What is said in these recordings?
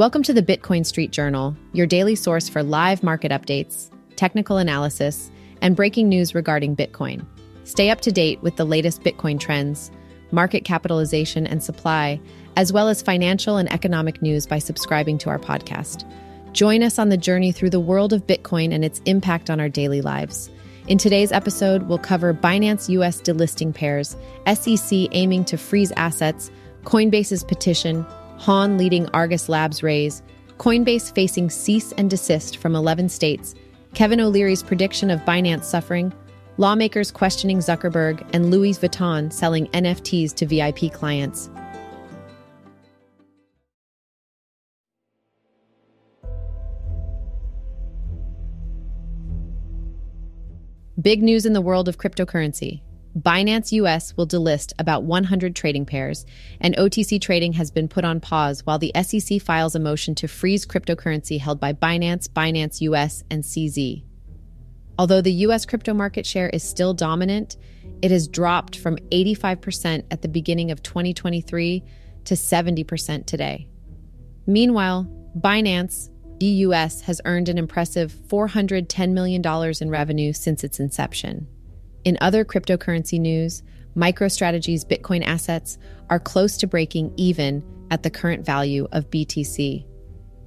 Welcome to the Bitcoin Street Journal, your daily source for live market updates, technical analysis, and breaking news regarding Bitcoin. Stay up to date with the latest Bitcoin trends, market capitalization and supply, as well as financial and economic news by subscribing to our podcast. Join us on the journey through the world of Bitcoin and its impact on our daily lives. In today's episode, we'll cover Binance US delisting pairs, SEC aiming to freeze assets, Coinbase's petition, Haun leading Argus Labs raise, Coinbase facing cease and desist from 11 states, Kevin O'Leary's prediction of Binance suffering, lawmakers questioning Zuckerberg, and Louis Vuitton selling NFTs to VIP clients. Big news in the world of cryptocurrency. Binance US will delist about 100 trading pairs, and OTC trading has been put on pause while the SEC files a motion to freeze cryptocurrency held by Binance, Binance US, and CZ. Although the US crypto market share is still dominant, it has dropped from 85% at the beginning of 2023 to 70% today. Meanwhile, Binance BUS has earned an impressive $410 million in revenue since its inception. In other cryptocurrency news, MicroStrategy's Bitcoin assets are close to breaking even at the current value of BTC.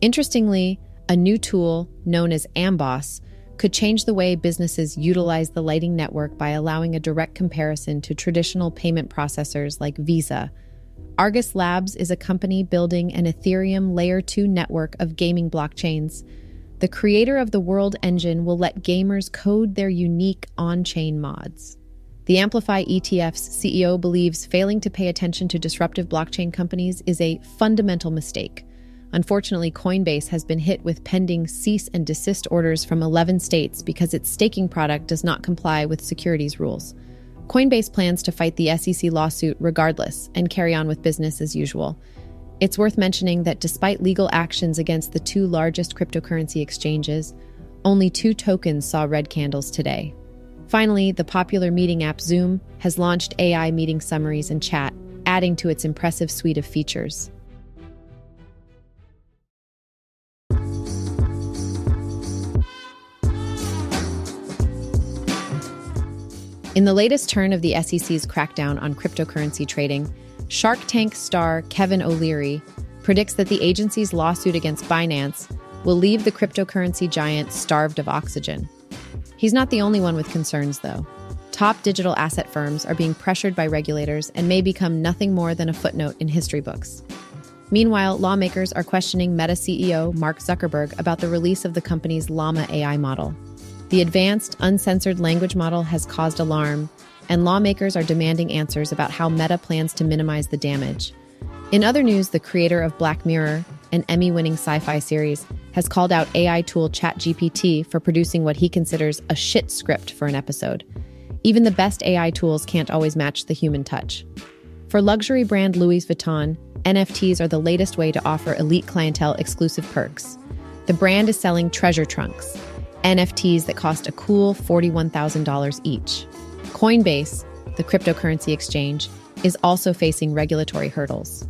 Interestingly, a new tool known as Amboss could change the way businesses utilize the Lightning Network by allowing a direct comparison to traditional payment processors like Visa. Argus Labs is a company building an Ethereum Layer 2 network of gaming blockchains the creator of the World Engine will let gamers code their unique on chain mods. The Amplify ETF's CEO believes failing to pay attention to disruptive blockchain companies is a fundamental mistake. Unfortunately, Coinbase has been hit with pending cease and desist orders from 11 states because its staking product does not comply with securities rules. Coinbase plans to fight the SEC lawsuit regardless and carry on with business as usual. It's worth mentioning that despite legal actions against the two largest cryptocurrency exchanges, only two tokens saw red candles today. Finally, the popular meeting app Zoom has launched AI meeting summaries and chat, adding to its impressive suite of features. In the latest turn of the SEC's crackdown on cryptocurrency trading, Shark Tank star Kevin O'Leary predicts that the agency's lawsuit against Binance will leave the cryptocurrency giant starved of oxygen. He's not the only one with concerns, though. Top digital asset firms are being pressured by regulators and may become nothing more than a footnote in history books. Meanwhile, lawmakers are questioning Meta CEO Mark Zuckerberg about the release of the company's Llama AI model. The advanced, uncensored language model has caused alarm and lawmakers are demanding answers about how Meta plans to minimize the damage. In other news, the creator of Black Mirror, an Emmy winning sci fi series, has called out AI tool ChatGPT for producing what he considers a shit script for an episode. Even the best AI tools can't always match the human touch. For luxury brand Louis Vuitton, NFTs are the latest way to offer elite clientele exclusive perks. The brand is selling treasure trunks, NFTs that cost a cool $41,000 each. Coinbase, the cryptocurrency exchange, is also facing regulatory hurdles.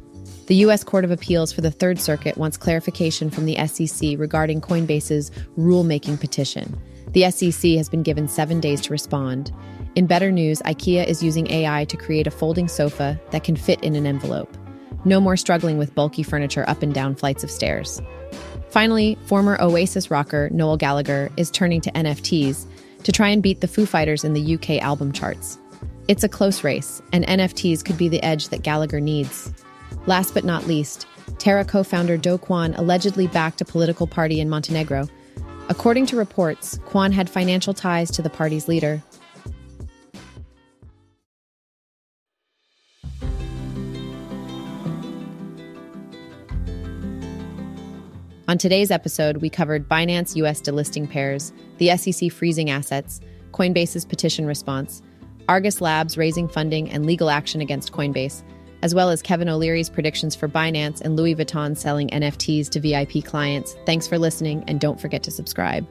The U.S. Court of Appeals for the Third Circuit wants clarification from the SEC regarding Coinbase's rulemaking petition. The SEC has been given seven days to respond. In better news, IKEA is using AI to create a folding sofa that can fit in an envelope. No more struggling with bulky furniture up and down flights of stairs. Finally, former Oasis rocker Noel Gallagher is turning to NFTs to try and beat the Foo Fighters in the UK album charts. It's a close race, and NFTs could be the edge that Gallagher needs. Last but not least, Terra co founder Do Kwon allegedly backed a political party in Montenegro. According to reports, Kwon had financial ties to the party's leader. On today's episode, we covered Binance US delisting pairs, the SEC freezing assets, Coinbase's petition response, Argus Labs raising funding and legal action against Coinbase, as well as Kevin O'Leary's predictions for Binance and Louis Vuitton selling NFTs to VIP clients. Thanks for listening, and don't forget to subscribe.